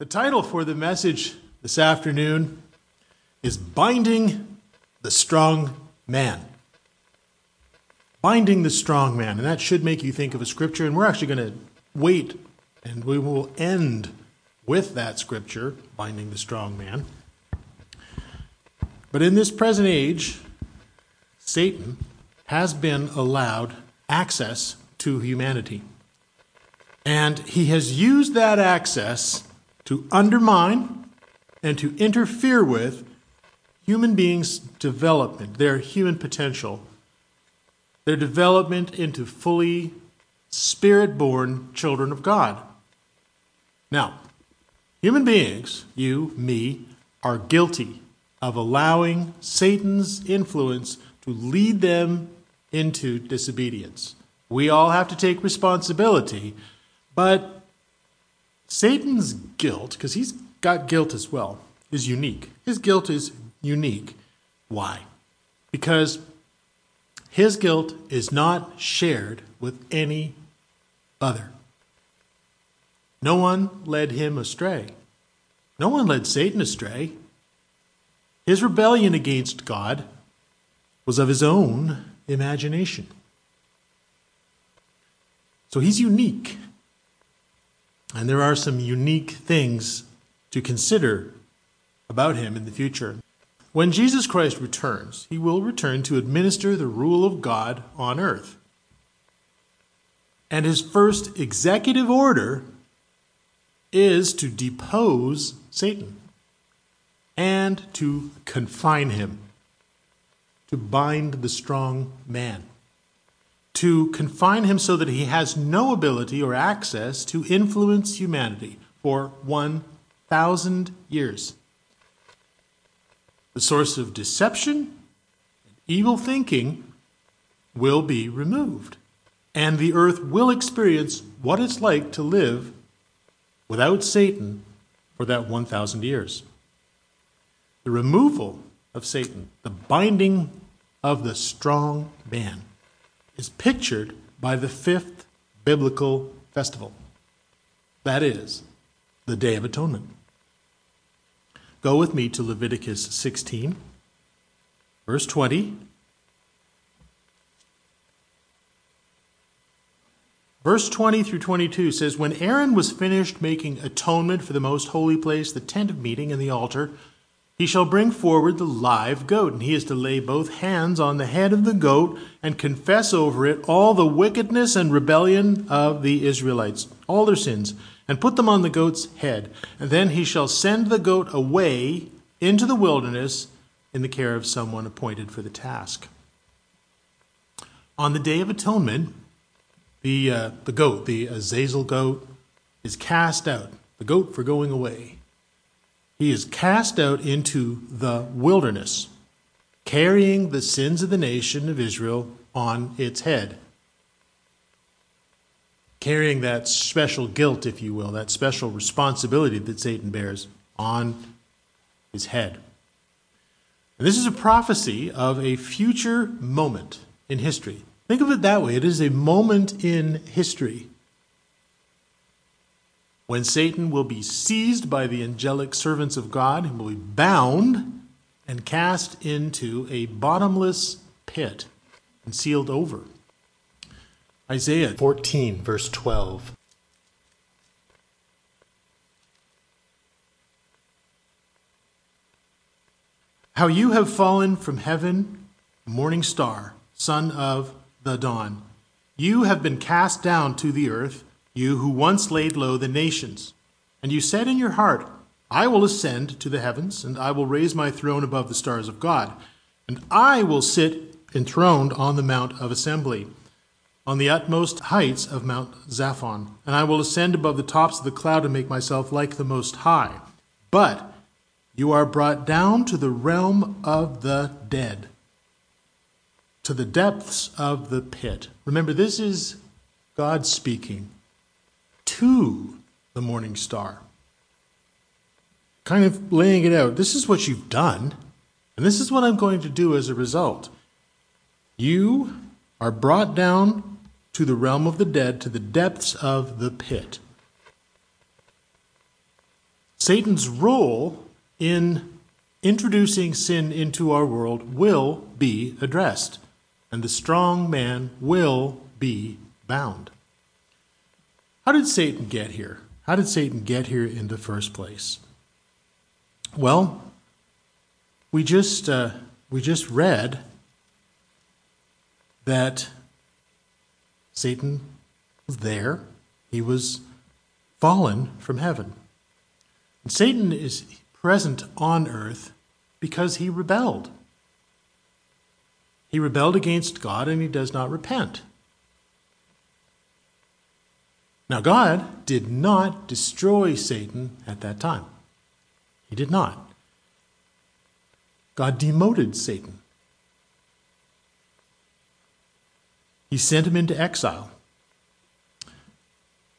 The title for the message this afternoon is Binding the Strong Man. Binding the Strong Man. And that should make you think of a scripture. And we're actually going to wait and we will end with that scripture, Binding the Strong Man. But in this present age, Satan has been allowed access to humanity. And he has used that access to undermine and to interfere with human beings' development, their human potential, their development into fully spirit born children of God. Now, human beings, you, me, are guilty of allowing Satan's influence to lead them into disobedience. We all have to take responsibility, but Satan's guilt, because he's got guilt as well, is unique. His guilt is unique. Why? Because his guilt is not shared with any other. No one led him astray. No one led Satan astray. His rebellion against God was of his own imagination. So he's unique. And there are some unique things to consider about him in the future. When Jesus Christ returns, he will return to administer the rule of God on earth. And his first executive order is to depose Satan and to confine him, to bind the strong man to confine him so that he has no ability or access to influence humanity for 1,000 years. The source of deception and evil thinking will be removed, and the earth will experience what it's like to live without Satan for that 1,000 years. The removal of Satan, the binding of the strong man is pictured by the fifth biblical festival. That is, the Day of Atonement. Go with me to Leviticus 16, verse 20. Verse 20 through 22 says When Aaron was finished making atonement for the most holy place, the tent of meeting, and the altar, he shall bring forward the live goat, and he is to lay both hands on the head of the goat and confess over it all the wickedness and rebellion of the Israelites, all their sins, and put them on the goat's head. And then he shall send the goat away into the wilderness in the care of someone appointed for the task. On the Day of Atonement, the, uh, the goat, the Azazel goat, is cast out, the goat for going away. He is cast out into the wilderness, carrying the sins of the nation of Israel on its head. Carrying that special guilt, if you will, that special responsibility that Satan bears on his head. And this is a prophecy of a future moment in history. Think of it that way it is a moment in history when Satan will be seized by the angelic servants of God and will be bound and cast into a bottomless pit and sealed over. Isaiah 14, verse 12. How you have fallen from heaven, morning star, son of the dawn. You have been cast down to the earth you who once laid low the nations. And you said in your heart, I will ascend to the heavens, and I will raise my throne above the stars of God, and I will sit enthroned on the mount of assembly, on the utmost heights of Mount Zaphon, and I will ascend above the tops of the cloud and make myself like the Most High. But you are brought down to the realm of the dead, to the depths of the pit. Remember, this is God speaking to the morning star. Kind of laying it out. This is what you've done, and this is what I'm going to do as a result. You are brought down to the realm of the dead, to the depths of the pit. Satan's role in introducing sin into our world will be addressed, and the strong man will be bound. How did Satan get here? How did Satan get here in the first place? Well, we just uh, we just read that Satan was there. He was fallen from heaven. And Satan is present on earth because he rebelled. He rebelled against God and he does not repent. Now, God did not destroy Satan at that time. He did not. God demoted Satan. He sent him into exile.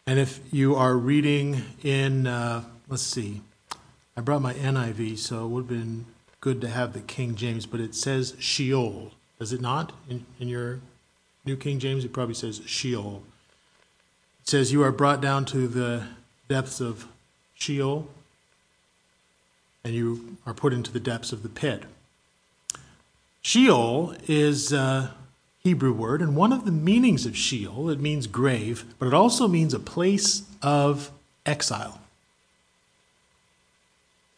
And if you are reading in, uh, let's see, I brought my NIV, so it would have been good to have the King James, but it says Sheol, does it not? In, in your New King James, it probably says Sheol. It says, You are brought down to the depths of Sheol, and you are put into the depths of the pit. Sheol is a Hebrew word, and one of the meanings of Sheol, it means grave, but it also means a place of exile.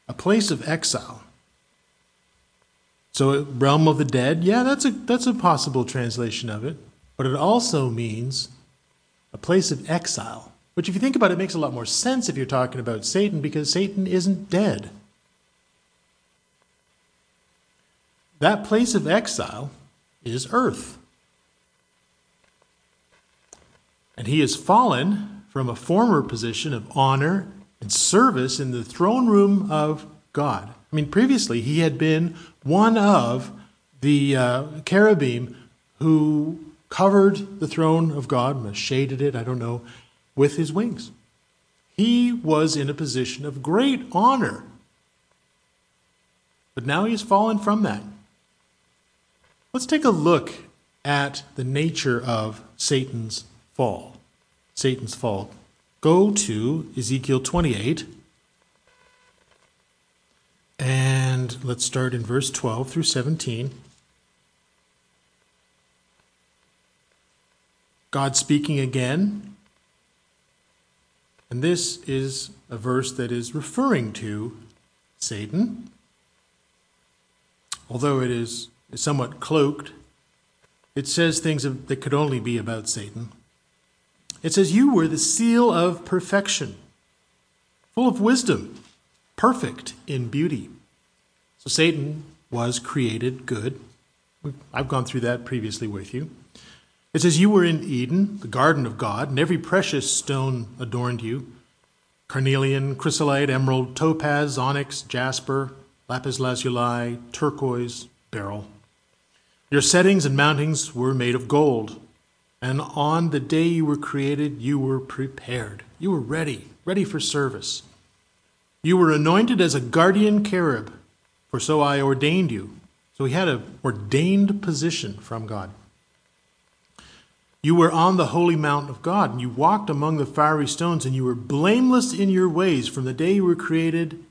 A place of exile. So, realm of the dead, yeah, that's a, that's a possible translation of it, but it also means a place of exile. Which, if you think about it, makes a lot more sense if you're talking about Satan, because Satan isn't dead. That place of exile is earth. And he has fallen from a former position of honor and service in the throne room of God. I mean, previously he had been one of the uh, cherubim who covered the throne of God, shaded it, I don't know, with his wings. He was in a position of great honor. But now he has fallen from that. Let's take a look at the nature of Satan's fall. Satan's fall. Go to Ezekiel 28. And let's start in verse 12 through 17. God speaking again. And this is a verse that is referring to Satan, although it is somewhat cloaked. It says things that could only be about Satan. It says, You were the seal of perfection, full of wisdom, perfect in beauty. So Satan was created good. I've gone through that previously with you. It says, You were in Eden, the garden of God, and every precious stone adorned you carnelian, chrysolite, emerald, topaz, onyx, jasper, lapis lazuli, turquoise, beryl. Your settings and mountings were made of gold. And on the day you were created, you were prepared. You were ready, ready for service. You were anointed as a guardian cherub, for so I ordained you. So he had an ordained position from God. You were on the holy mountain of God, and you walked among the fiery stones, and you were blameless in your ways from the day you were created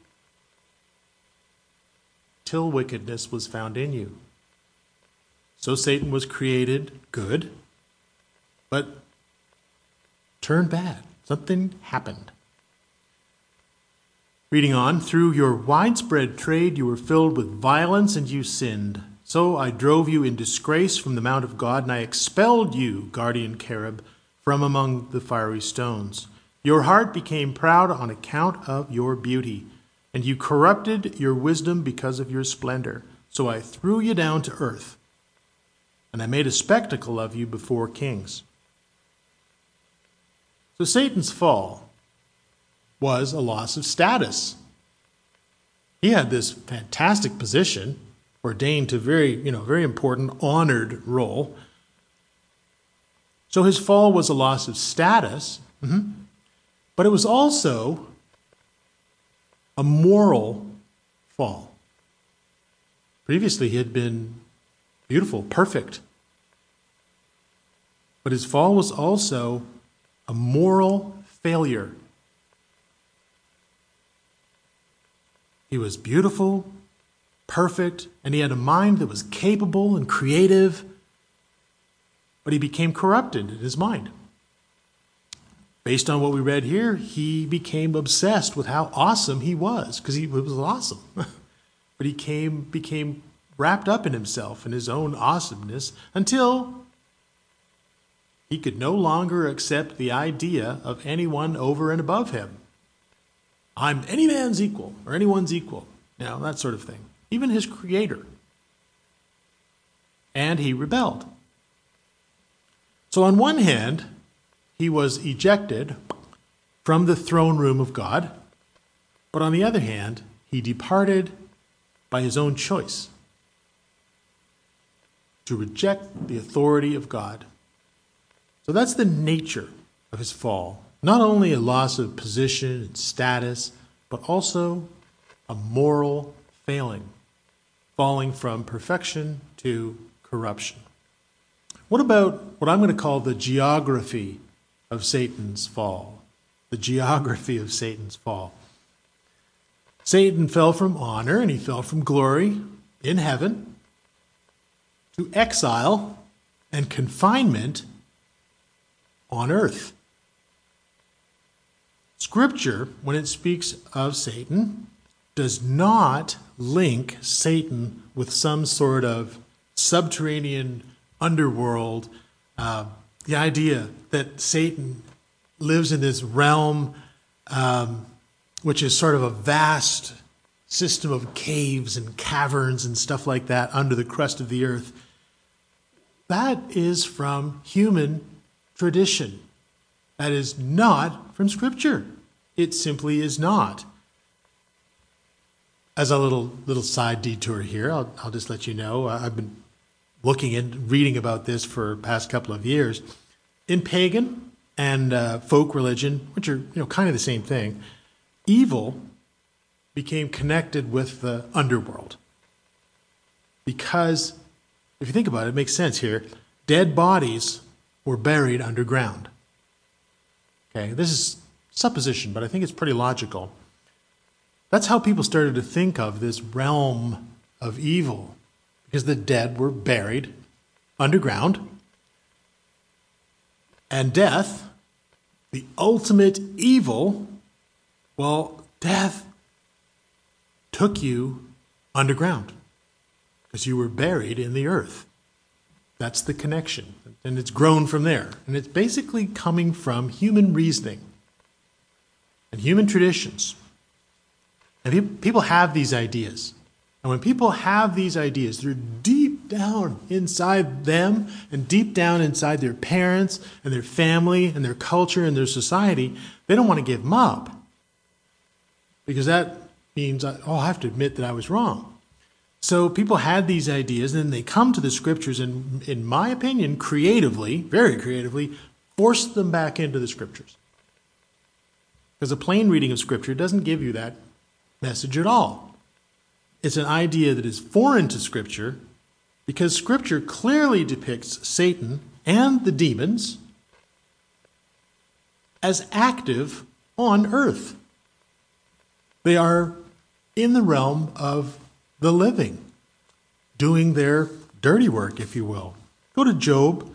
till wickedness was found in you. So Satan was created good, but turned bad. Something happened. Reading on, through your widespread trade you were filled with violence and you sinned. So I drove you in disgrace from the Mount of God, and I expelled you, guardian cherub, from among the fiery stones. Your heart became proud on account of your beauty, and you corrupted your wisdom because of your splendor. So I threw you down to earth and I made a spectacle of you before kings. So Satan's fall was a loss of status. He had this fantastic position, ordained to very, you know, very important, honored role. So his fall was a loss of status, mm-hmm. but it was also a moral fall. Previously, he had been beautiful, perfect. But his fall was also a moral failure. He was beautiful, perfect, and he had a mind that was capable and creative, but he became corrupted in his mind. Based on what we read here, he became obsessed with how awesome he was, because he was awesome. but he came, became wrapped up in himself and his own awesomeness until he could no longer accept the idea of anyone over and above him. I'm any man's equal or anyone's equal, you know, that sort of thing. Even his creator. And he rebelled. So, on one hand, he was ejected from the throne room of God, but on the other hand, he departed by his own choice to reject the authority of God. So that's the nature of his fall. Not only a loss of position and status, but also a moral failing, falling from perfection to corruption. What about what I'm going to call the geography of Satan's fall? The geography of Satan's fall. Satan fell from honor and he fell from glory in heaven to exile and confinement on earth. Scripture, when it speaks of Satan, does not link Satan with some sort of subterranean underworld. Uh, the idea that Satan lives in this realm, um, which is sort of a vast system of caves and caverns and stuff like that under the crust of the earth, that is from human tradition. That is not from Scripture. It simply is not. As a little little side detour here, I'll, I'll just let you know I've been looking and reading about this for past couple of years. In pagan and uh, folk religion, which are you know kind of the same thing, evil became connected with the underworld because if you think about it, it makes sense here. Dead bodies were buried underground. Okay, this is supposition, but I think it's pretty logical. That's how people started to think of this realm of evil, because the dead were buried underground. And death, the ultimate evil, well, death took you underground because you were buried in the earth. That's the connection. And it's grown from there. And it's basically coming from human reasoning and human traditions. And people have these ideas. And when people have these ideas, they're deep down inside them and deep down inside their parents and their family and their culture and their society. They don't want to give them up because that means, oh, I have to admit that I was wrong. So people had these ideas, and then they come to the scriptures, and in my opinion, creatively, very creatively, force them back into the scriptures. Because a plain reading of scripture doesn't give you that message at all. It's an idea that is foreign to scripture because scripture clearly depicts Satan and the demons as active on earth. They are in the realm of the living, doing their dirty work, if you will. Go to Job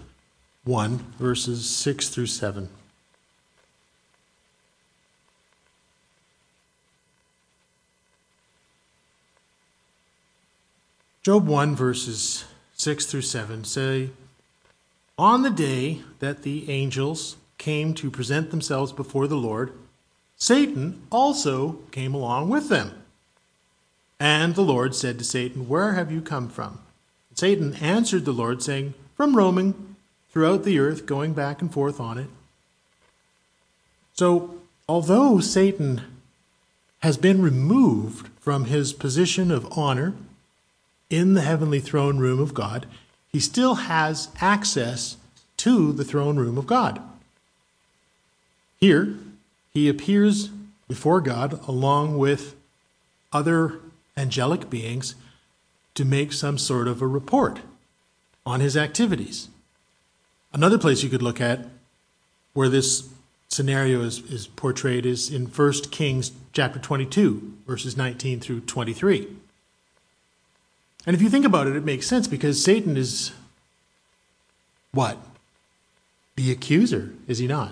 1, verses 6 through 7. Job 1, verses 6 through 7 say, On the day that the angels came to present themselves before the Lord, Satan also came along with them. And the Lord said to Satan, Where have you come from? Satan answered the Lord, saying, From roaming throughout the earth, going back and forth on it. So, although Satan has been removed from his position of honor in the heavenly throne room of God, he still has access to the throne room of God. Here, he appears before God along with other angelic beings to make some sort of a report on his activities. Another place you could look at where this scenario is, is portrayed is in 1 Kings chapter 22, verses 19 through 23. And if you think about it, it makes sense because Satan is what? The accuser, is he not?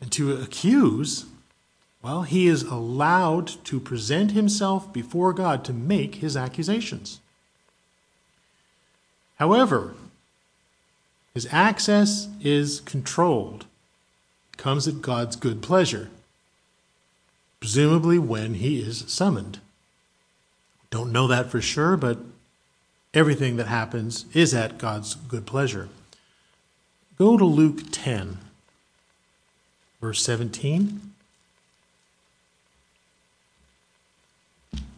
And to accuse, well, he is allowed to present himself before God to make his accusations. However, his access is controlled, it comes at God's good pleasure, presumably when he is summoned. Don't know that for sure, but everything that happens is at God's good pleasure. Go to Luke 10, verse 17.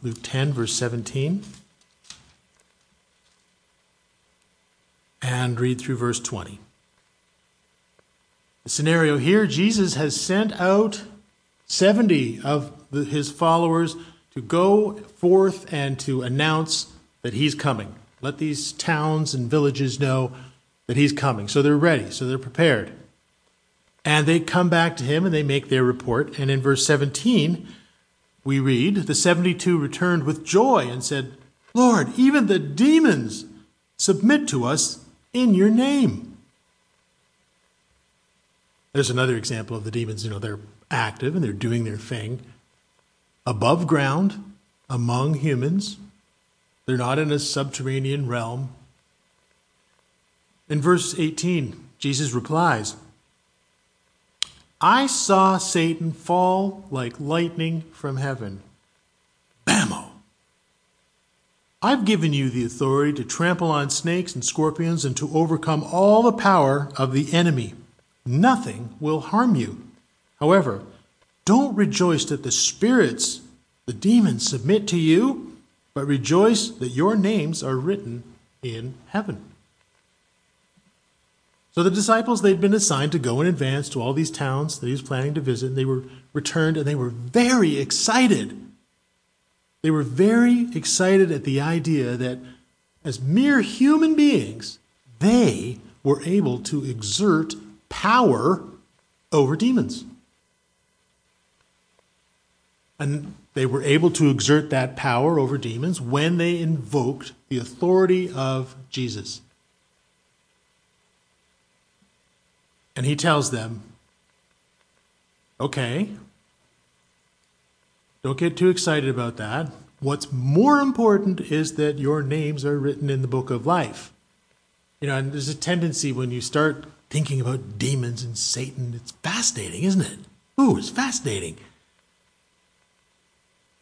Luke 10, verse 17. And read through verse 20. The scenario here Jesus has sent out 70 of the, his followers to go forth and to announce that he's coming. Let these towns and villages know that he's coming. So they're ready, so they're prepared. And they come back to him and they make their report. And in verse 17, we read The 72 returned with joy and said, Lord, even the demons submit to us in your name. There's another example of the demons. You know, they're active and they're doing their thing above ground among humans. They're not in a subterranean realm. In verse 18, Jesus replies, I saw Satan fall like lightning from heaven. Bammo! I've given you the authority to trample on snakes and scorpions and to overcome all the power of the enemy. Nothing will harm you. However, don't rejoice that the spirits, the demons, submit to you, but rejoice that your names are written in heaven. So the disciples, they'd been assigned to go in advance to all these towns that he was planning to visit. And they were returned and they were very excited. They were very excited at the idea that as mere human beings, they were able to exert power over demons. And they were able to exert that power over demons when they invoked the authority of Jesus. And he tells them, okay, don't get too excited about that. What's more important is that your names are written in the book of life. You know, and there's a tendency when you start thinking about demons and Satan, it's fascinating, isn't it? Ooh, it's fascinating.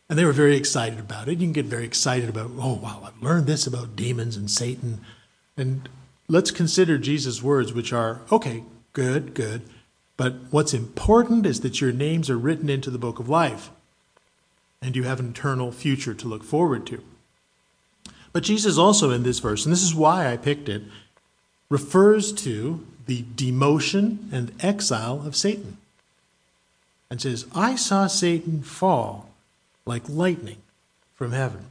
And they were very excited about it. You can get very excited about, oh, wow, I've learned this about demons and Satan. And let's consider Jesus' words, which are, okay, Good, good. But what's important is that your names are written into the book of life and you have an eternal future to look forward to. But Jesus also in this verse, and this is why I picked it, refers to the demotion and exile of Satan. And says, I saw Satan fall like lightning from heaven.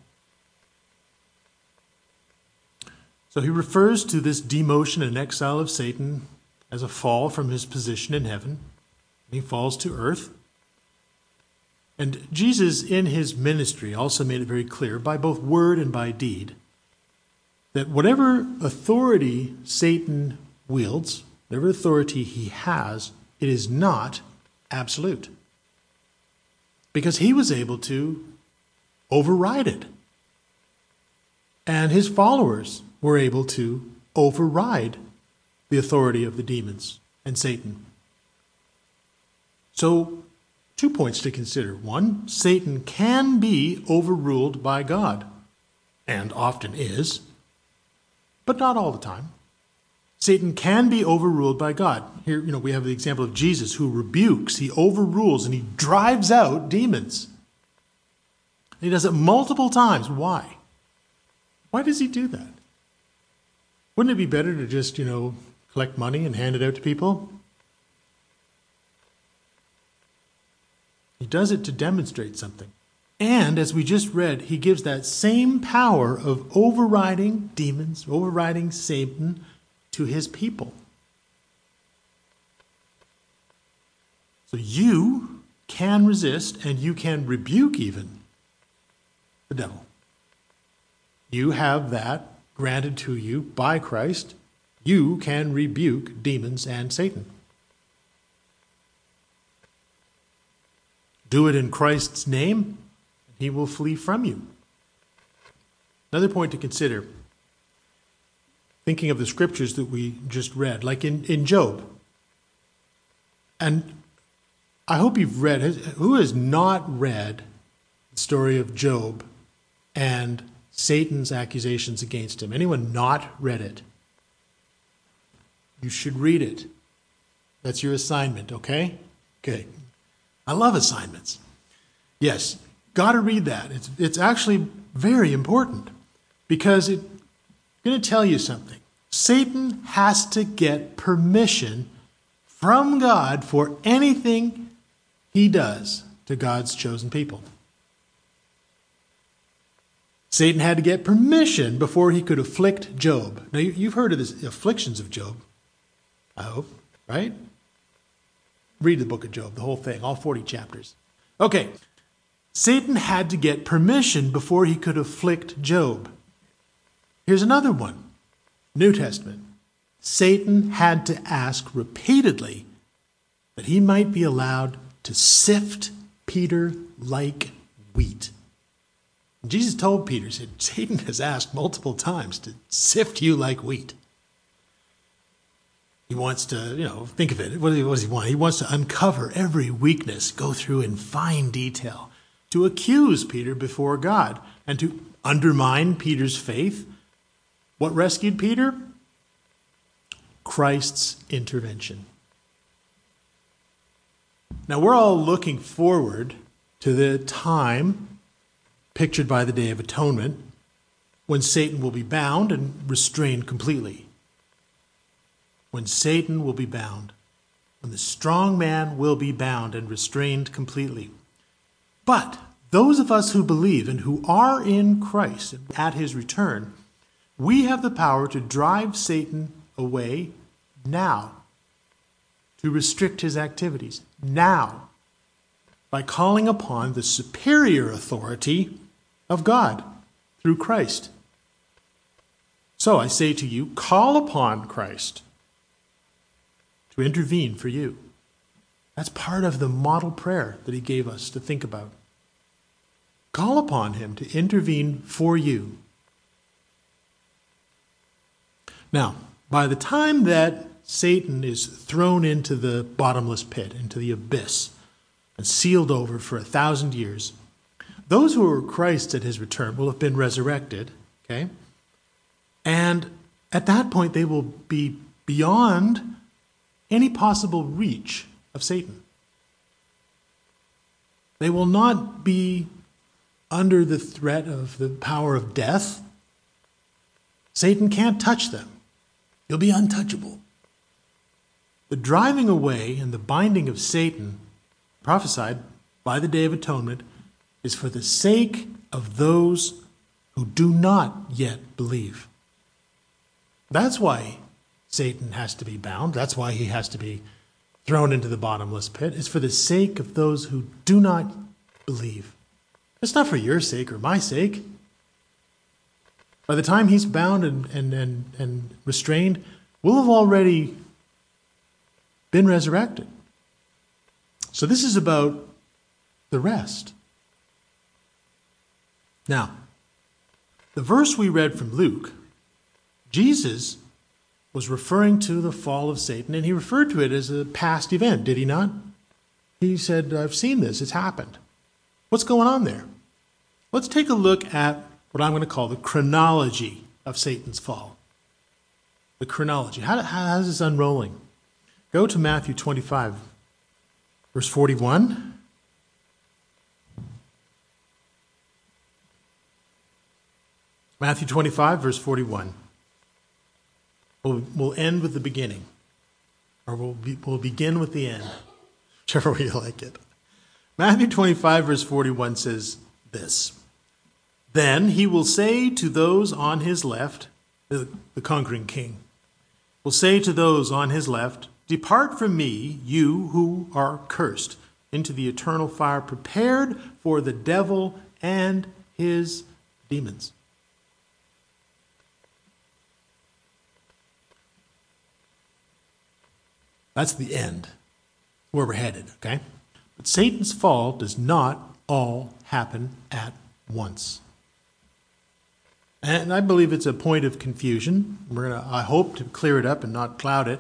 So he refers to this demotion and exile of Satan as a fall from his position in heaven. He falls to earth. And Jesus, in his ministry, also made it very clear, by both word and by deed, that whatever authority Satan wields, whatever authority he has, it is not absolute. Because he was able to override it. And his followers were able to override the authority of the demons and Satan. So, two points to consider. One, Satan can be overruled by God, and often is, but not all the time. Satan can be overruled by God. Here, you know, we have the example of Jesus who rebukes, he overrules, and he drives out demons. He does it multiple times. Why? Why does he do that? Wouldn't it be better to just, you know, collect money and hand it out to people. He does it to demonstrate something. And as we just read, he gives that same power of overriding demons, overriding Satan to his people. So you can resist and you can rebuke even the devil. You have that granted to you by Christ. You can rebuke demons and Satan. Do it in Christ's name, and he will flee from you. Another point to consider thinking of the scriptures that we just read, like in, in Job. And I hope you've read, who has not read the story of Job and Satan's accusations against him? Anyone not read it? You should read it. That's your assignment, okay? Okay. I love assignments. Yes, got to read that. It's, it's actually very important because it's going to tell you something. Satan has to get permission from God for anything he does to God's chosen people. Satan had to get permission before he could afflict Job. Now, you've heard of the afflictions of Job, I hope, right? Read the book of Job, the whole thing, all 40 chapters. Okay, Satan had to get permission before he could afflict Job. Here's another one New Testament. Satan had to ask repeatedly that he might be allowed to sift Peter like wheat. Jesus told Peter, said, Satan has asked multiple times to sift you like wheat. He wants to, you know, think of it. What does he want? He wants to uncover every weakness, go through in fine detail, to accuse Peter before God, and to undermine Peter's faith. What rescued Peter? Christ's intervention. Now, we're all looking forward to the time pictured by the Day of Atonement when Satan will be bound and restrained completely when Satan will be bound, when the strong man will be bound and restrained completely. But those of us who believe and who are in Christ at his return, we have the power to drive Satan away now, to restrict his activities now, by calling upon the superior authority of God through Christ. So I say to you, call upon Christ to intervene for you. That's part of the model prayer that he gave us to think about. Call upon him to intervene for you. Now, by the time that Satan is thrown into the bottomless pit, into the abyss, and sealed over for a thousand years, those who are Christ at his return will have been resurrected, okay? And at that point, they will be beyond any possible reach of Satan. They will not be under the threat of the power of death. Satan can't touch them. You'll be untouchable. The driving away and the binding of Satan, prophesied by the Day of Atonement, is for the sake of those who do not yet believe. That's why Satan has to be bound. That's why he has to be thrown into the bottomless pit. It's for the sake of those who do not believe. It's not for your sake or my sake. By the time he's bound and, and, and, and restrained, we'll have already been resurrected. So this is about the rest. Now, the verse we read from Luke, Jesus was referring to the fall of Satan, and he referred to it as a past event, did he not? He said, I've seen this, it's happened. What's going on there? Let's take a look at what I'm going to call the chronology of Satan's fall. The chronology. How, how is this unrolling? Go to Matthew 25, verse 41. Matthew 25, verse 41. We'll, we'll end with the beginning, or we'll, be, we'll begin with the end, whichever way you like it. Matthew 25, verse 41 says this Then he will say to those on his left, the, the conquering king, will say to those on his left, Depart from me, you who are cursed, into the eternal fire prepared for the devil and his demons. That's the end, where we're headed, okay? But Satan's fall does not all happen at once. And I believe it's a point of confusion. We're gonna, I hope to clear it up and not cloud it.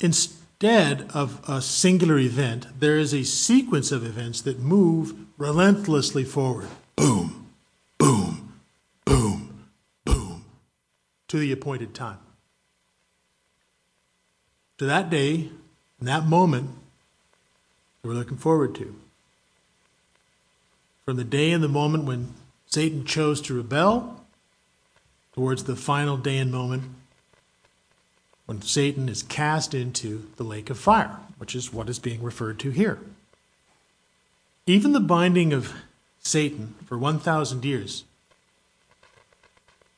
Instead of a singular event, there is a sequence of events that move relentlessly forward. Boom, boom, boom, boom, to the appointed time. To that day and that moment that we're looking forward to. From the day and the moment when Satan chose to rebel towards the final day and moment when Satan is cast into the lake of fire, which is what is being referred to here. Even the binding of Satan for 1,000 years,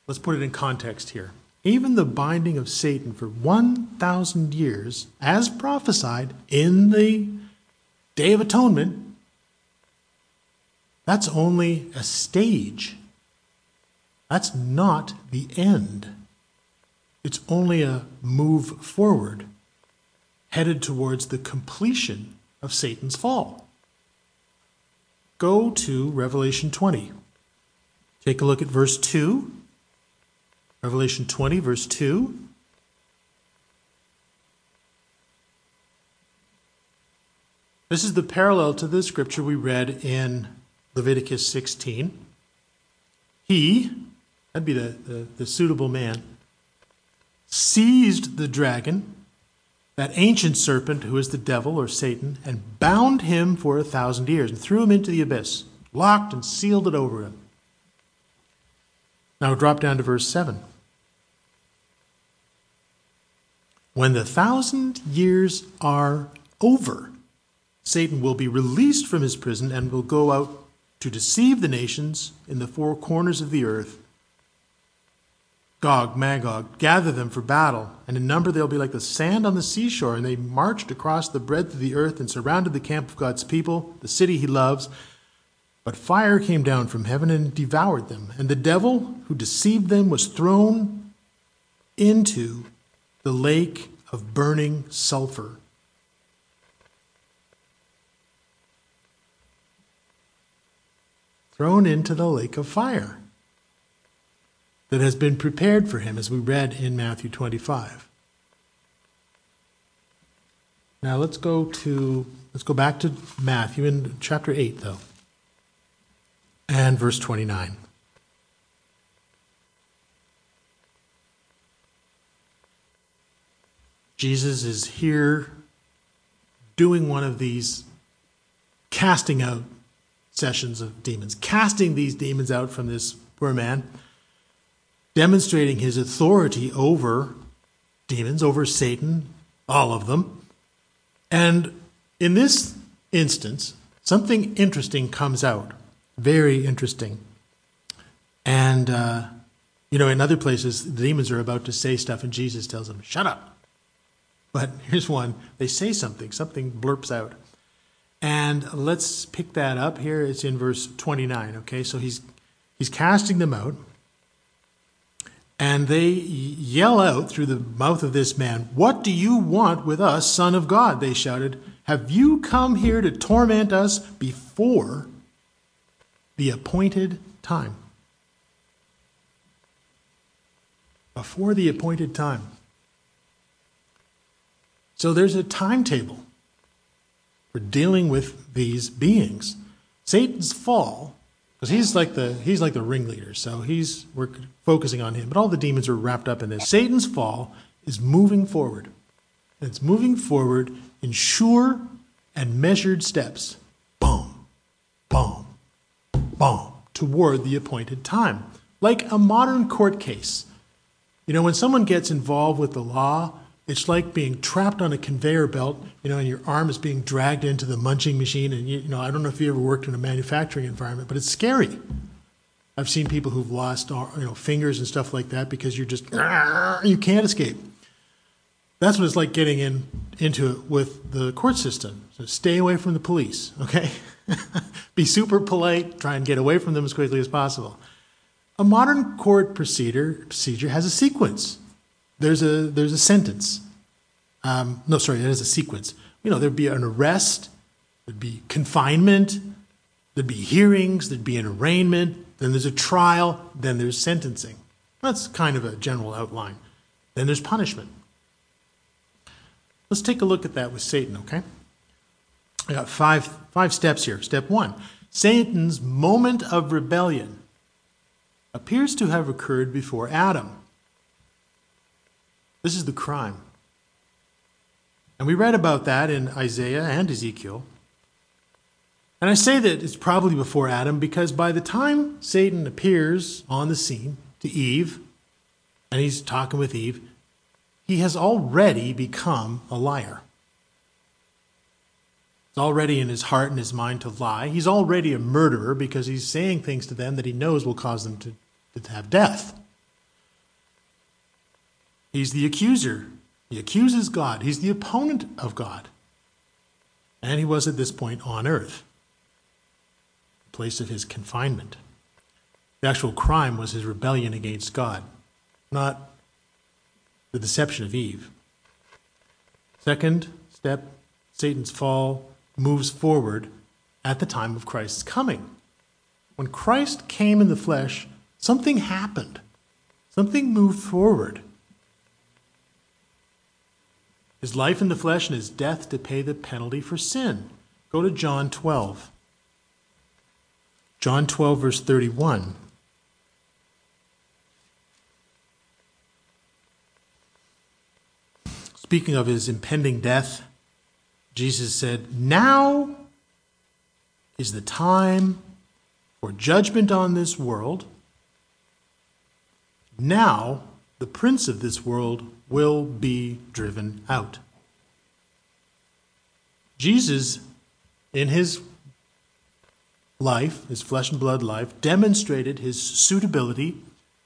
let's put it in context here. Even the binding of Satan for 1,000 years, as prophesied in the Day of Atonement, that's only a stage. That's not the end. It's only a move forward, headed towards the completion of Satan's fall. Go to Revelation 20. Take a look at verse 2. Revelation 20, verse 2. This is the parallel to the scripture we read in Leviticus 16. He, that'd be the, the, the suitable man, seized the dragon, that ancient serpent who is the devil or Satan, and bound him for a thousand years and threw him into the abyss, locked and sealed it over him. Now drop down to verse 7. When the thousand years are over, Satan will be released from his prison and will go out to deceive the nations in the four corners of the earth Gog, Magog, gather them for battle, and in number they'll be like the sand on the seashore. And they marched across the breadth of the earth and surrounded the camp of God's people, the city he loves. But fire came down from heaven and devoured them. And the devil who deceived them was thrown into the lake of burning sulfur. Thrown into the lake of fire that has been prepared for him, as we read in Matthew 25. Now let's go to let's go back to Matthew in chapter 8 though. And verse 29. Jesus is here doing one of these casting out sessions of demons, casting these demons out from this poor man demonstrating his authority over demons, over Satan, all of them. And in this instance, something interesting comes out. Very interesting. And, uh, you know, in other places, the demons are about to say stuff, and Jesus tells them, shut up. But here's one they say something, something blurps out. And let's pick that up here. It's in verse 29, okay? So he's, he's casting them out. And they yell out through the mouth of this man, What do you want with us, Son of God? They shouted. Have you come here to torment us before the appointed time? Before the appointed time. So there's a timetable for dealing with these beings. Satan's fall because he's like the he's like the ringleader. So he's we're focusing on him, but all the demons are wrapped up in this. Satan's fall is moving forward, and it's moving forward in sure and measured steps. Boom, boom, boom, toward the appointed time, like a modern court case. You know, when someone gets involved with the law it's like being trapped on a conveyor belt, you know, and your arm is being dragged into the munching machine. And, you, you know, I don't know if you ever worked in a manufacturing environment, but it's scary. I've seen people who've lost, you know, fingers and stuff like that because you're just, you can't escape. That's what it's like getting in into it with the court system. So stay away from the police, okay? Be super polite, try and get away from them as quickly as possible. A modern court procedure procedure has a sequence. There's a there's a sentence. Um, no, sorry, there's a sequence. You know, there'd be an arrest, there'd be confinement, there'd be hearings, there'd be an arraignment, then there's a trial, then there's sentencing. That's kind of a general outline. Then there's punishment. Let's take a look at that with Satan, okay? I got five, five steps here. Step one Satan's moment of rebellion appears to have occurred before Adam. This is the crime. And we read about that in Isaiah and Ezekiel. And I say that it's probably before Adam because by the time Satan appears on the scene to Eve, and he's talking with Eve, he has already become a liar. It's already in his heart and his mind to lie. He's already a murderer because he's saying things to them that he knows will cause them to, to have death. He's the accuser. He accuses God. He's the opponent of God. And he was at this point on earth, the place of his confinement. The actual crime was his rebellion against God, not the deception of Eve. Second step Satan's fall moves forward at the time of Christ's coming. When Christ came in the flesh, something happened, something moved forward. His life in the flesh and his death to pay the penalty for sin. Go to John 12. John 12, verse 31. Speaking of his impending death, Jesus said, Now is the time for judgment on this world. Now the prince of this world will be driven out. Jesus, in his life, his flesh and blood life, demonstrated his suitability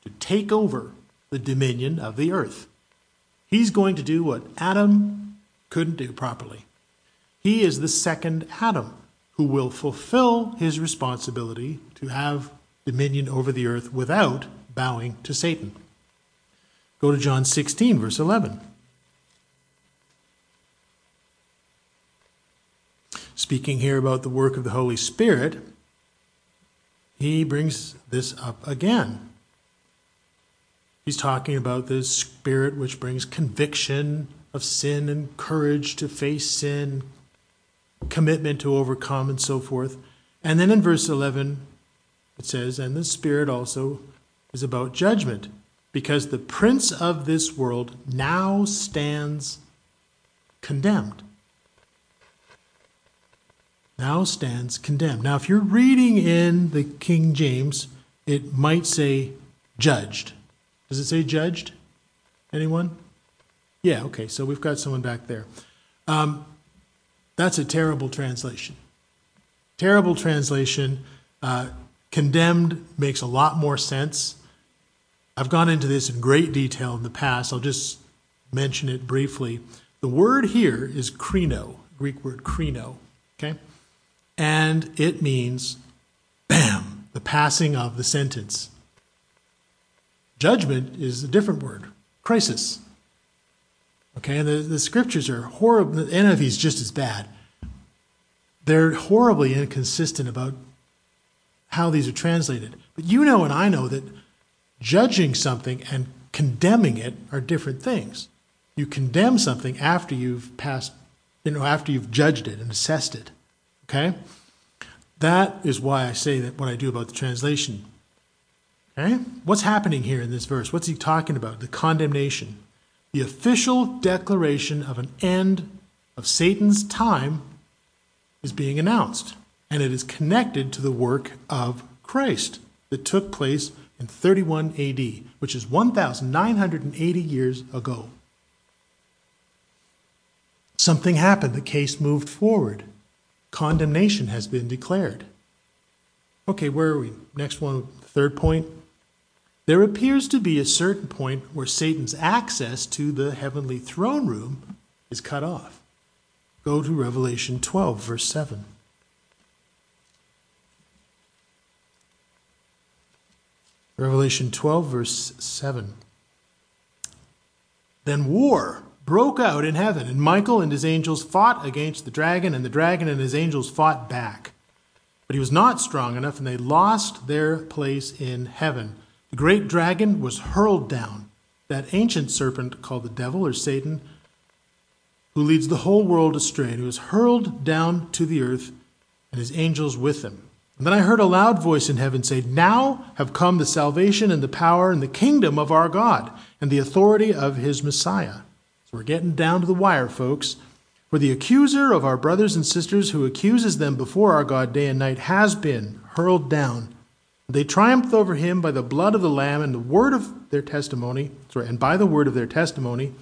to take over the dominion of the earth. He's going to do what Adam couldn't do properly. He is the second Adam who will fulfill his responsibility to have dominion over the earth without bowing to Satan. Go to John 16, verse 11. Speaking here about the work of the Holy Spirit, he brings this up again. He's talking about the spirit which brings conviction of sin and courage to face sin, commitment to overcome, and so forth. And then in verse 11, it says, And the spirit also is about judgment, because the prince of this world now stands condemned. Now stands condemned. Now, if you're reading in the King James, it might say judged. Does it say judged? Anyone? Yeah, okay, so we've got someone back there. Um, that's a terrible translation. Terrible translation. Uh, condemned makes a lot more sense. I've gone into this in great detail in the past. I'll just mention it briefly. The word here is krino, Greek word krino, okay? And it means, bam, the passing of the sentence. Judgment is a different word, crisis. Okay, and the, the scriptures are horrible. The NIV is just as bad. They're horribly inconsistent about how these are translated. But you know and I know that judging something and condemning it are different things. You condemn something after you've passed, you know, after you've judged it and assessed it. Okay? That is why I say that what I do about the translation. Okay? What's happening here in this verse? What's he talking about? The condemnation. The official declaration of an end of Satan's time is being announced, and it is connected to the work of Christ that took place in 31 AD, which is 1,980 years ago. Something happened. The case moved forward. Condemnation has been declared. Okay, where are we? Next one, third point. there appears to be a certain point where Satan's access to the heavenly throne room is cut off. Go to Revelation 12, verse 7. Revelation 12, verse 7. Then war broke out in heaven, and Michael and his angels fought against the dragon, and the dragon and his angels fought back. But he was not strong enough, and they lost their place in heaven. The great dragon was hurled down, that ancient serpent called the devil or Satan, who leads the whole world astray, and he was hurled down to the earth, and his angels with him. And then I heard a loud voice in heaven say, Now have come the salvation and the power and the kingdom of our God and the authority of his Messiah. So we're getting down to the wire, folks. For the accuser of our brothers and sisters who accuses them before our God day and night has been hurled down. They triumphed over him by the blood of the Lamb and the word of their testimony, sorry, and by the word of their testimony,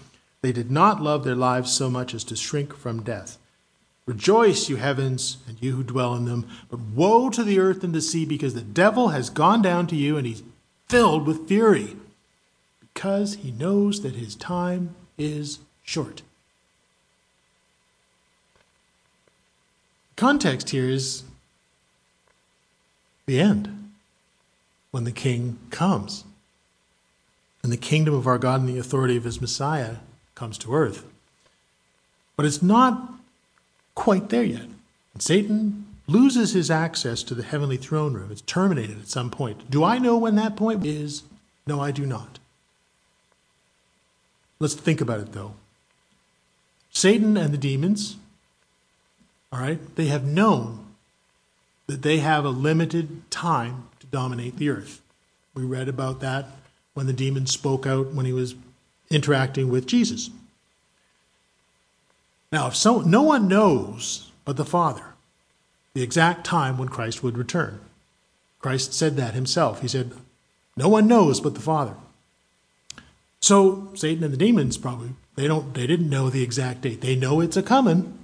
they did not love their lives so much as to shrink from death. Rejoice, you heavens, and you who dwell in them. But woe to the earth and the sea, because the devil has gone down to you, and he's filled with fury, because he knows that his time is short. Context here is the end, when the king comes, and the kingdom of our God and the authority of his Messiah comes to earth. But it's not quite there yet. And Satan loses his access to the heavenly throne room. It's terminated at some point. Do I know when that point is? No, I do not. Let's think about it though. Satan and the demons, all right, they have known that they have a limited time to dominate the earth. We read about that when the demon spoke out when he was interacting with Jesus. Now, if so, no one knows but the Father the exact time when Christ would return. Christ said that himself. He said, No one knows but the Father. So Satan and the demons probably they don't they didn't know the exact date. They know it's a coming,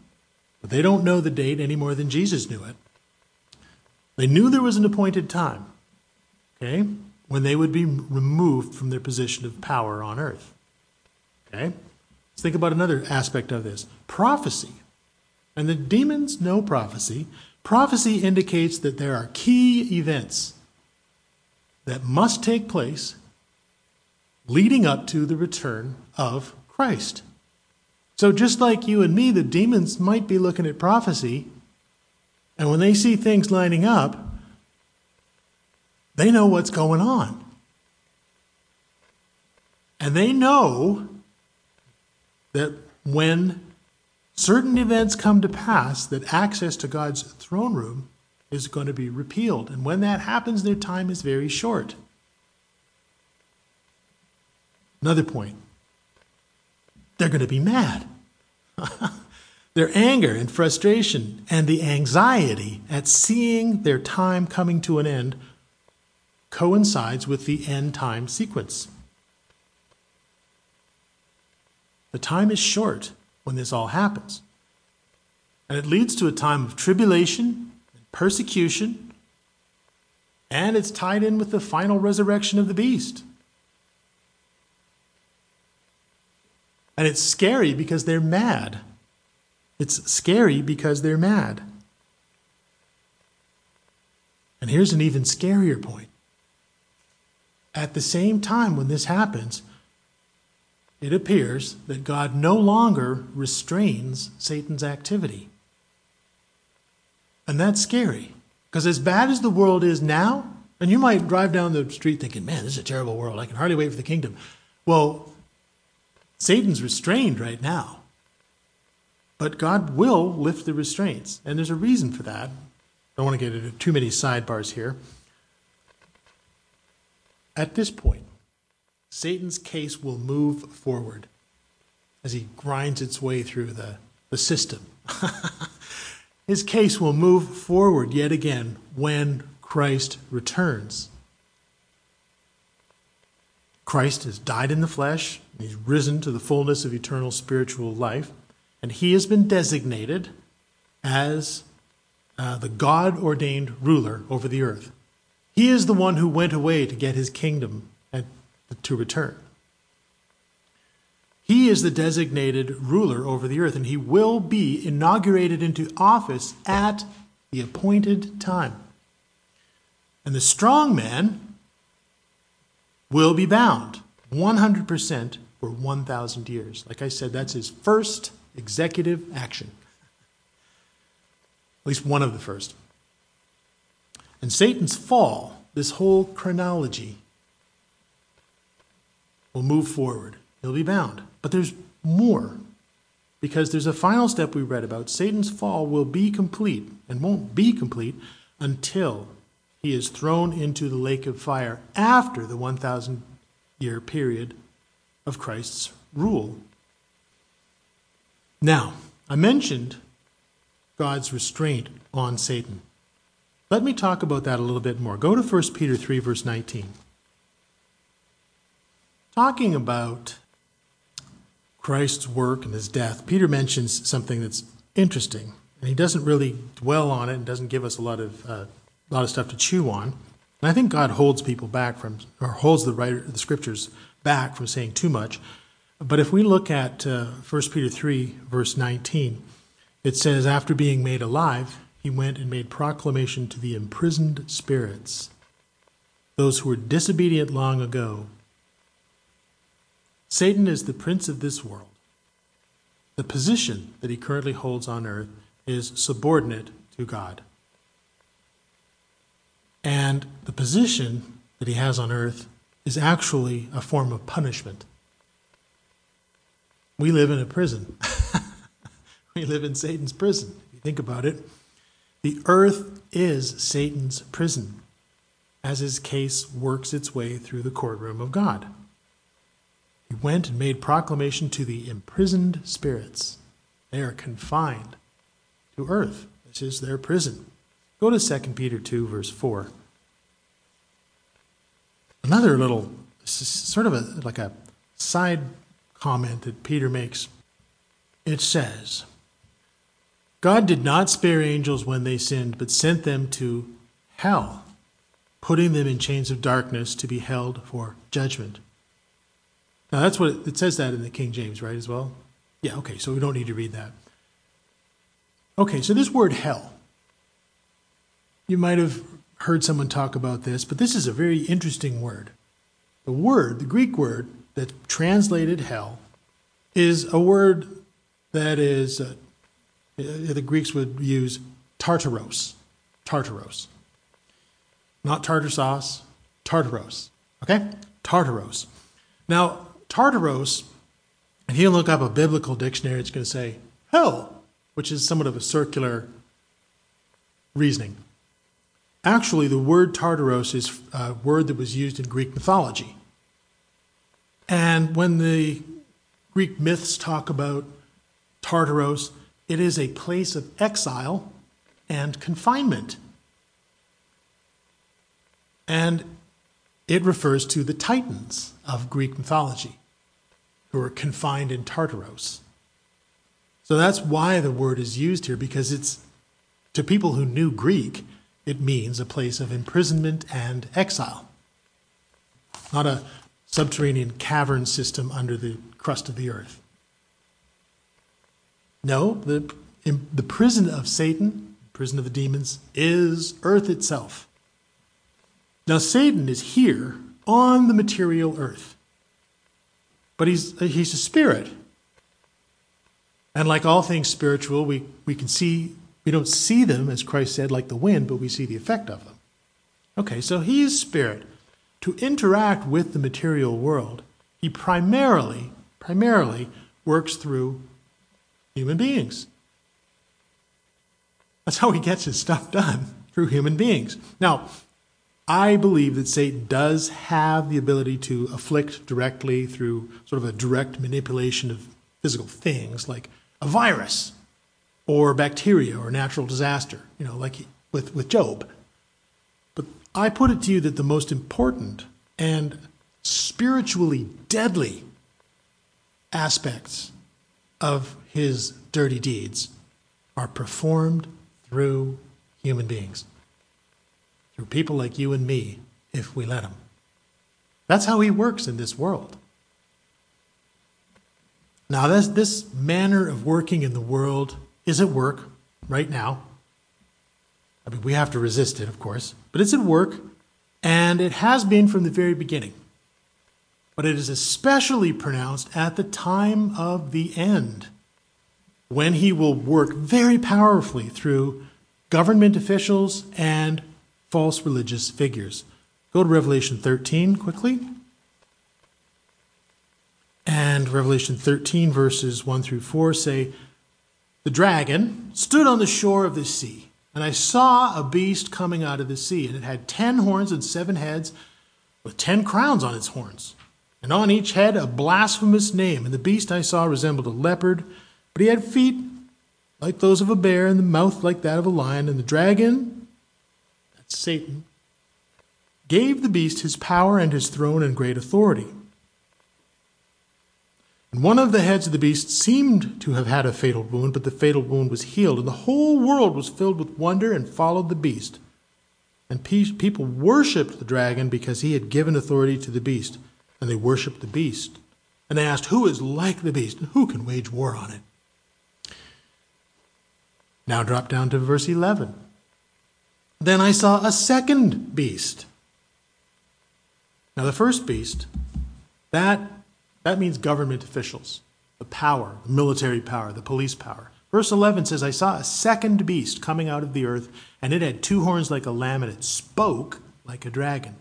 but they don't know the date any more than Jesus knew it. They knew there was an appointed time, okay, when they would be removed from their position of power on earth. Okay? Let's think about another aspect of this prophecy. And the demons know prophecy. Prophecy indicates that there are key events that must take place leading up to the return of Christ. So, just like you and me, the demons might be looking at prophecy, and when they see things lining up, they know what's going on. And they know that when certain events come to pass, that access to God's throne room is going to be repealed. And when that happens, their time is very short. Another point they're going to be mad. their anger and frustration and the anxiety at seeing their time coming to an end coincides with the end time sequence. The time is short when this all happens. And it leads to a time of tribulation and persecution, and it's tied in with the final resurrection of the beast. And it's scary because they're mad. It's scary because they're mad. And here's an even scarier point. At the same time, when this happens, it appears that God no longer restrains Satan's activity. And that's scary. Because as bad as the world is now, and you might drive down the street thinking, man, this is a terrible world. I can hardly wait for the kingdom. Well, Satan's restrained right now. But God will lift the restraints. And there's a reason for that. I don't want to get into too many sidebars here. At this point, Satan's case will move forward as he grinds its way through the, the system. His case will move forward yet again when Christ returns. Christ has died in the flesh, he's risen to the fullness of eternal spiritual life, and he has been designated as uh, the God ordained ruler over the earth. He is the one who went away to get his kingdom to return. He is the designated ruler over the earth, and he will be inaugurated into office at the appointed time. And the strong man will be bound 100% for 1,000 years. Like I said, that's his first executive action. At least one of the first. And Satan's fall, this whole chronology, will move forward. He'll be bound. But there's more. Because there's a final step we read about. Satan's fall will be complete and won't be complete until he is thrown into the lake of fire after the 1,000 year period of Christ's rule. Now, I mentioned God's restraint on Satan. Let me talk about that a little bit more. Go to 1 Peter 3, verse 19. Talking about Christ's work and his death, Peter mentions something that's interesting, and he doesn't really dwell on it and doesn't give us a lot of, uh, a lot of stuff to chew on. And I think God holds people back from, or holds the writer, the scriptures back from saying too much. But if we look at uh, 1 Peter 3, verse 19, it says, After being made alive, he went and made proclamation to the imprisoned spirits, those who were disobedient long ago. Satan is the prince of this world. The position that he currently holds on earth is subordinate to God. And the position that he has on earth is actually a form of punishment. We live in a prison. we live in Satan's prison. If you think about it, the earth is Satan's prison as his case works its way through the courtroom of God. He went and made proclamation to the imprisoned spirits. They are confined to earth. This is their prison. Go to 2 Peter 2, verse 4 another little sort of a like a side comment that Peter makes. It says, God did not spare angels when they sinned, but sent them to hell, putting them in chains of darkness to be held for judgment. Now that's what it, it says that in the King James, right, as well? Yeah, okay, so we don't need to read that. Okay, so this word hell. You might have heard someone talk about this, but this is a very interesting word. The word, the Greek word that translated hell, is a word that is, uh, the Greeks would use tartaros. Tartaros. Not tartar sauce, tartaros. Okay? Tartaros. Now, tartaros, if you look up a biblical dictionary, it's going to say hell, which is somewhat of a circular reasoning. Actually, the word Tartaros is a word that was used in Greek mythology. And when the Greek myths talk about Tartaros, it is a place of exile and confinement. And it refers to the Titans of Greek mythology who are confined in Tartaros. So that's why the word is used here, because it's to people who knew Greek, it means a place of imprisonment and exile, not a subterranean cavern system under the crust of the earth. No, the, the prison of Satan, prison of the demons, is earth itself. Now, Satan is here on the material earth, but he's, he's a spirit. And like all things spiritual, we, we can see we don't see them, as Christ said, like the wind, but we see the effect of them. Okay, so he is spirit. To interact with the material world, he primarily, primarily works through human beings. That's how he gets his stuff done, through human beings. Now, I believe that Satan does have the ability to afflict directly through sort of a direct manipulation of physical things, like a virus or bacteria or natural disaster, you know, like with, with Job. But I put it to you that the most important and spiritually deadly aspects of his dirty deeds are performed through human beings, through people like you and me, if we let him. That's how he works in this world. Now, this, this manner of working in the world is at work right now. I mean, we have to resist it, of course, but it's at work, and it has been from the very beginning. But it is especially pronounced at the time of the end, when he will work very powerfully through government officials and false religious figures. Go to Revelation 13 quickly. And Revelation 13, verses 1 through 4 say, The dragon stood on the shore of the sea and I saw a beast coming out of the sea, and it had ten horns and seven heads, with ten crowns on its horns, and on each head a blasphemous name. And the beast I saw resembled a leopard, but he had feet like those of a bear, and the mouth like that of a lion. And the dragon, that's Satan, gave the beast his power and his throne and great authority. And one of the heads of the beast seemed to have had a fatal wound, but the fatal wound was healed, and the whole world was filled with wonder and followed the beast. And people worshipped the dragon because he had given authority to the beast, and they worshipped the beast. And they asked, Who is like the beast, and who can wage war on it? Now drop down to verse 11. Then I saw a second beast. Now, the first beast, that that means government officials, the power, the military power, the police power. Verse 11 says, I saw a second beast coming out of the earth, and it had two horns like a lamb, and it spoke like a dragon.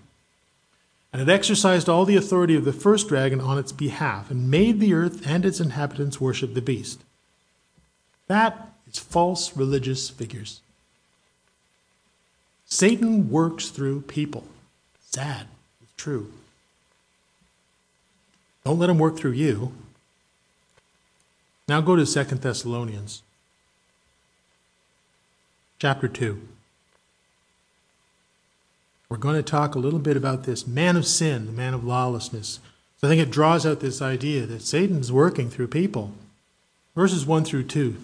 And it exercised all the authority of the first dragon on its behalf, and made the earth and its inhabitants worship the beast. That is false religious figures. Satan works through people. Sad, it's true. Don't let him work through you. Now go to Second Thessalonians chapter 2. We're going to talk a little bit about this man of sin, the man of lawlessness. So I think it draws out this idea that Satan's working through people. Verses 1 through 2.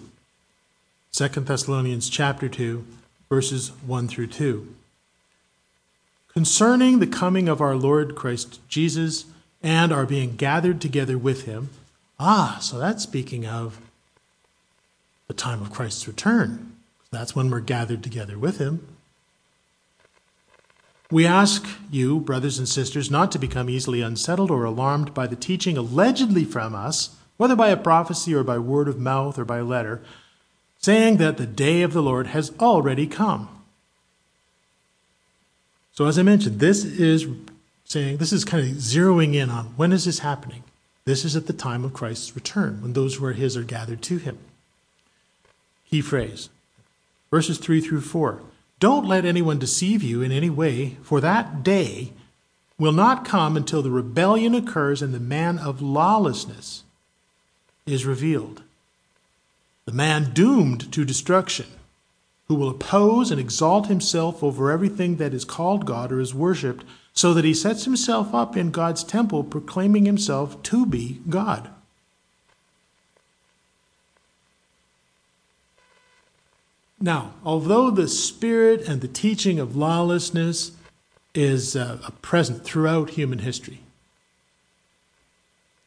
2 Thessalonians chapter 2, verses 1 through 2. Concerning the coming of our Lord Christ Jesus, and our being gathered together with him. Ah, so that's speaking of the time of Christ's return. That's when we're gathered together with him. We ask you, brothers and sisters, not to become easily unsettled or alarmed by the teaching allegedly from us, whether by a prophecy or by word of mouth or by letter, saying that the day of the Lord has already come. So, as I mentioned, this is saying this is kind of zeroing in on when is this happening? This is at the time of Christ's return, when those who are his are gathered to him. Key phrase verses 3 through 4. Don't let anyone deceive you in any way, for that day will not come until the rebellion occurs and the man of lawlessness is revealed. The man doomed to destruction, who will oppose and exalt himself over everything that is called God or is worshipped so that he sets himself up in God's temple, proclaiming himself to be God. Now, although the spirit and the teaching of lawlessness is uh, present throughout human history,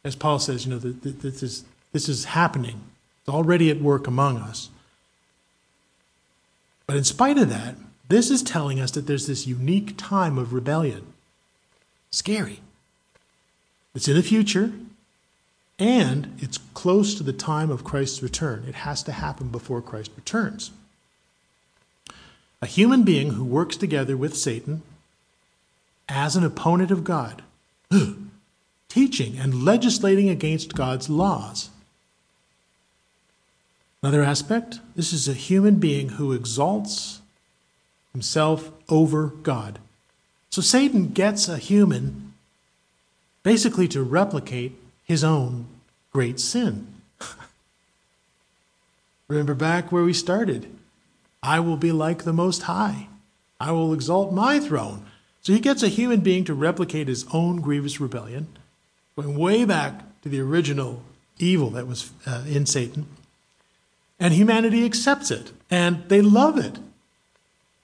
as Paul says, you know, this is, this is happening. It's already at work among us. But in spite of that, this is telling us that there's this unique time of rebellion. Scary. It's in the future, and it's close to the time of Christ's return. It has to happen before Christ returns. A human being who works together with Satan as an opponent of God, teaching and legislating against God's laws. Another aspect this is a human being who exalts himself over God. So Satan gets a human basically to replicate his own great sin. Remember back where we started. I will be like the Most High. I will exalt my throne. So he gets a human being to replicate his own grievous rebellion, going way back to the original evil that was uh, in Satan. And humanity accepts it, and they love it.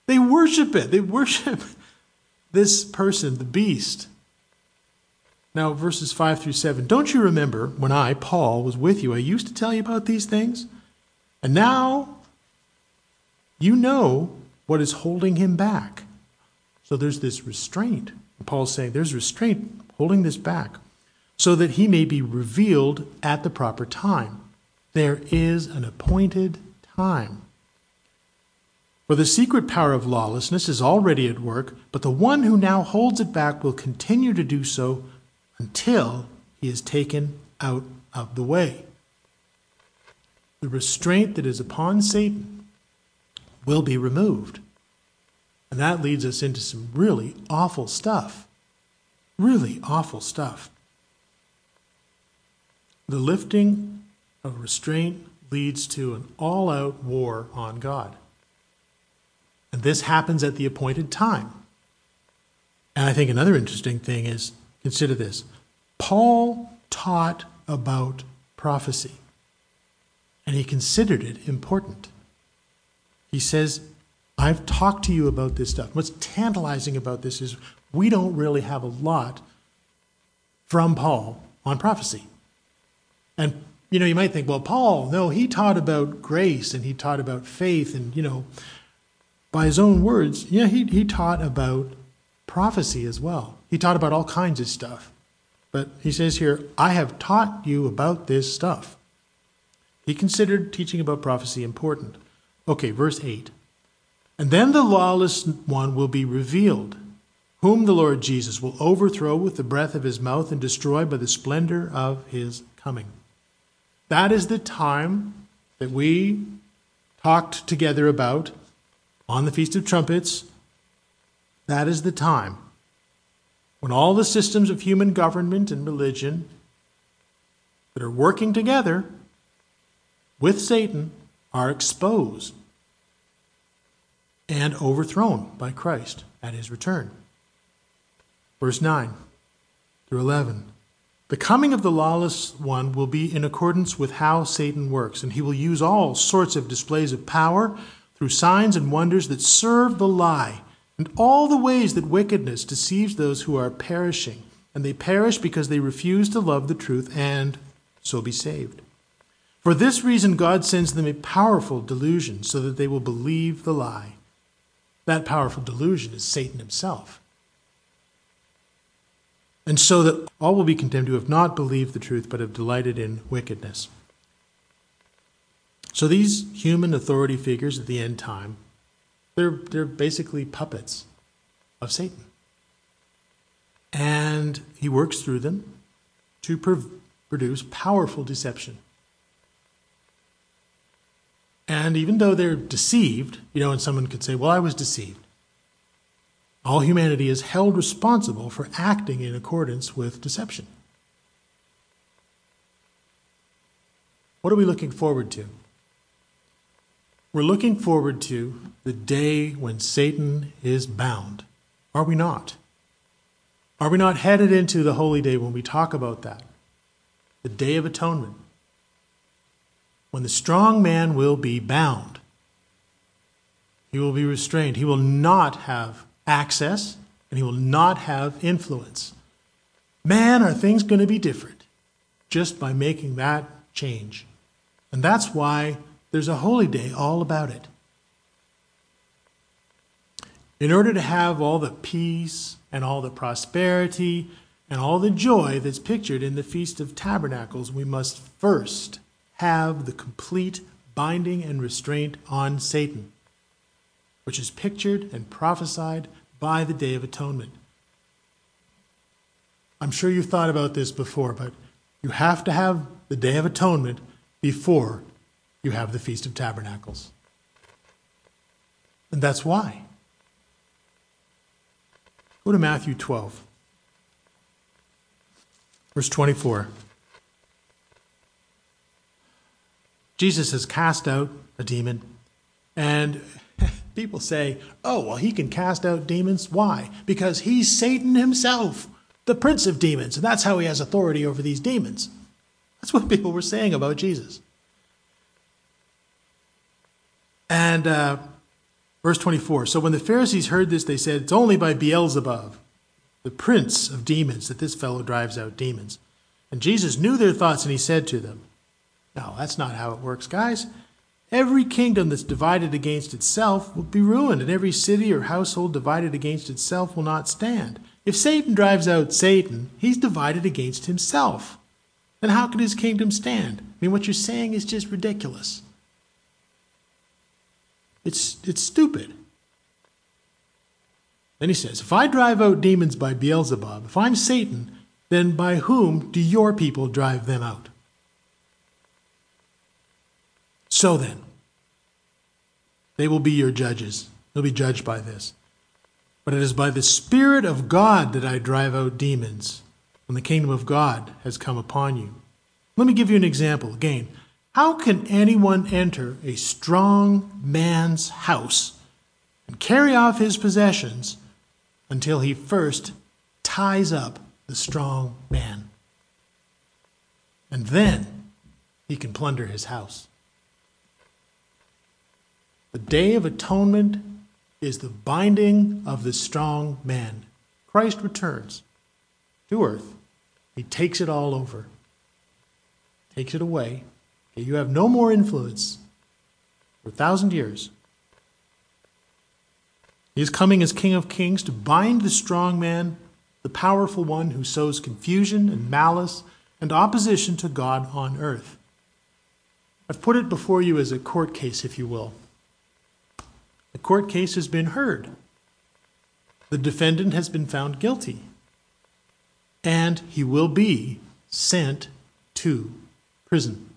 They worship it. They worship this person, the beast, Now, verses 5 through 7. Don't you remember when I, Paul, was with you? I used to tell you about these things. And now you know what is holding him back. So there's this restraint. Paul's saying there's restraint holding this back so that he may be revealed at the proper time. There is an appointed time. For the secret power of lawlessness is already at work, but the one who now holds it back will continue to do so until he is taken out of the way. The restraint that is upon Satan will be removed. And that leads us into some really awful stuff. Really awful stuff. The lifting of restraint leads to an all out war on God. And this happens at the appointed time. And I think another interesting thing is consider this Paul taught about prophecy, and he considered it important. He says, I've talked to you about this stuff. What's tantalizing about this is we don't really have a lot from Paul on prophecy. And, you know, you might think, well, Paul, no, he taught about grace and he taught about faith and, you know, by his own words, yeah, he, he taught about prophecy as well. He taught about all kinds of stuff. But he says here, I have taught you about this stuff. He considered teaching about prophecy important. Okay, verse 8. And then the lawless one will be revealed, whom the Lord Jesus will overthrow with the breath of his mouth and destroy by the splendor of his coming. That is the time that we talked together about on the Feast of Trumpets, that is the time when all the systems of human government and religion that are working together with Satan are exposed and overthrown by Christ at his return. Verse 9 through 11. The coming of the lawless one will be in accordance with how Satan works, and he will use all sorts of displays of power through signs and wonders that serve the lie, and all the ways that wickedness deceives those who are perishing, and they perish because they refuse to love the truth and so be saved. For this reason, God sends them a powerful delusion so that they will believe the lie. That powerful delusion is Satan himself. And so that all will be condemned who have not believed the truth but have delighted in wickedness. So these human authority figures at the end time, they're, they're basically puppets of Satan. And he works through them to produce powerful deception. And even though they're deceived, you know, and someone could say, well, I was deceived. All humanity is held responsible for acting in accordance with deception. What are we looking forward to? We're looking forward to the day when Satan is bound. Are we not? Are we not headed into the holy day when we talk about that? The day of atonement. When the strong man will be bound, he will be restrained. He will not have access and he will not have influence. Man, are things going to be different just by making that change? And that's why there's a holy day all about it. In order to have all the peace and all the prosperity and all the joy that's pictured in the Feast of Tabernacles, we must first have the complete binding and restraint on Satan, which is pictured and prophesied by the Day of Atonement. I'm sure you've thought about this before, but you have to have the Day of Atonement before you have the Feast of Tabernacles. And that's why. Go to Matthew 12, verse 24. Jesus has cast out a demon, and people say, oh, well, he can cast out demons. Why? Because he's Satan himself, the prince of demons, and that's how he has authority over these demons. That's what people were saying about Jesus. And uh, verse 24 So when the Pharisees heard this, they said, It's only by Beelzebub, the prince of demons, that this fellow drives out demons. And Jesus knew their thoughts, and he said to them, No, that's not how it works, guys. Every kingdom that's divided against itself will be ruined, and every city or household divided against itself will not stand. If Satan drives out Satan, he's divided against himself. Then how can his kingdom stand? I mean, what you're saying is just ridiculous. It's, it's stupid. Then he says, If I drive out demons by Beelzebub, if I'm Satan, then by whom do your people drive them out? So then, they will be your judges. They'll be judged by this. But it is by the Spirit of God that I drive out demons when the kingdom of God has come upon you. Let me give you an example. Again, how can anyone enter a strong man's house and carry off his possessions until he first ties up the strong man? And then he can plunder his house. The Day of Atonement is the binding of the strong man. Christ returns to earth. He takes it all over, takes it away. You have no more influence for a thousand years. He is coming as King of Kings to bind the strong man, the powerful one who sows confusion and malice and opposition to God on earth. I've put it before you as a court case, if you will. The court case has been heard. The defendant has been found guilty. And he will be sent to prison.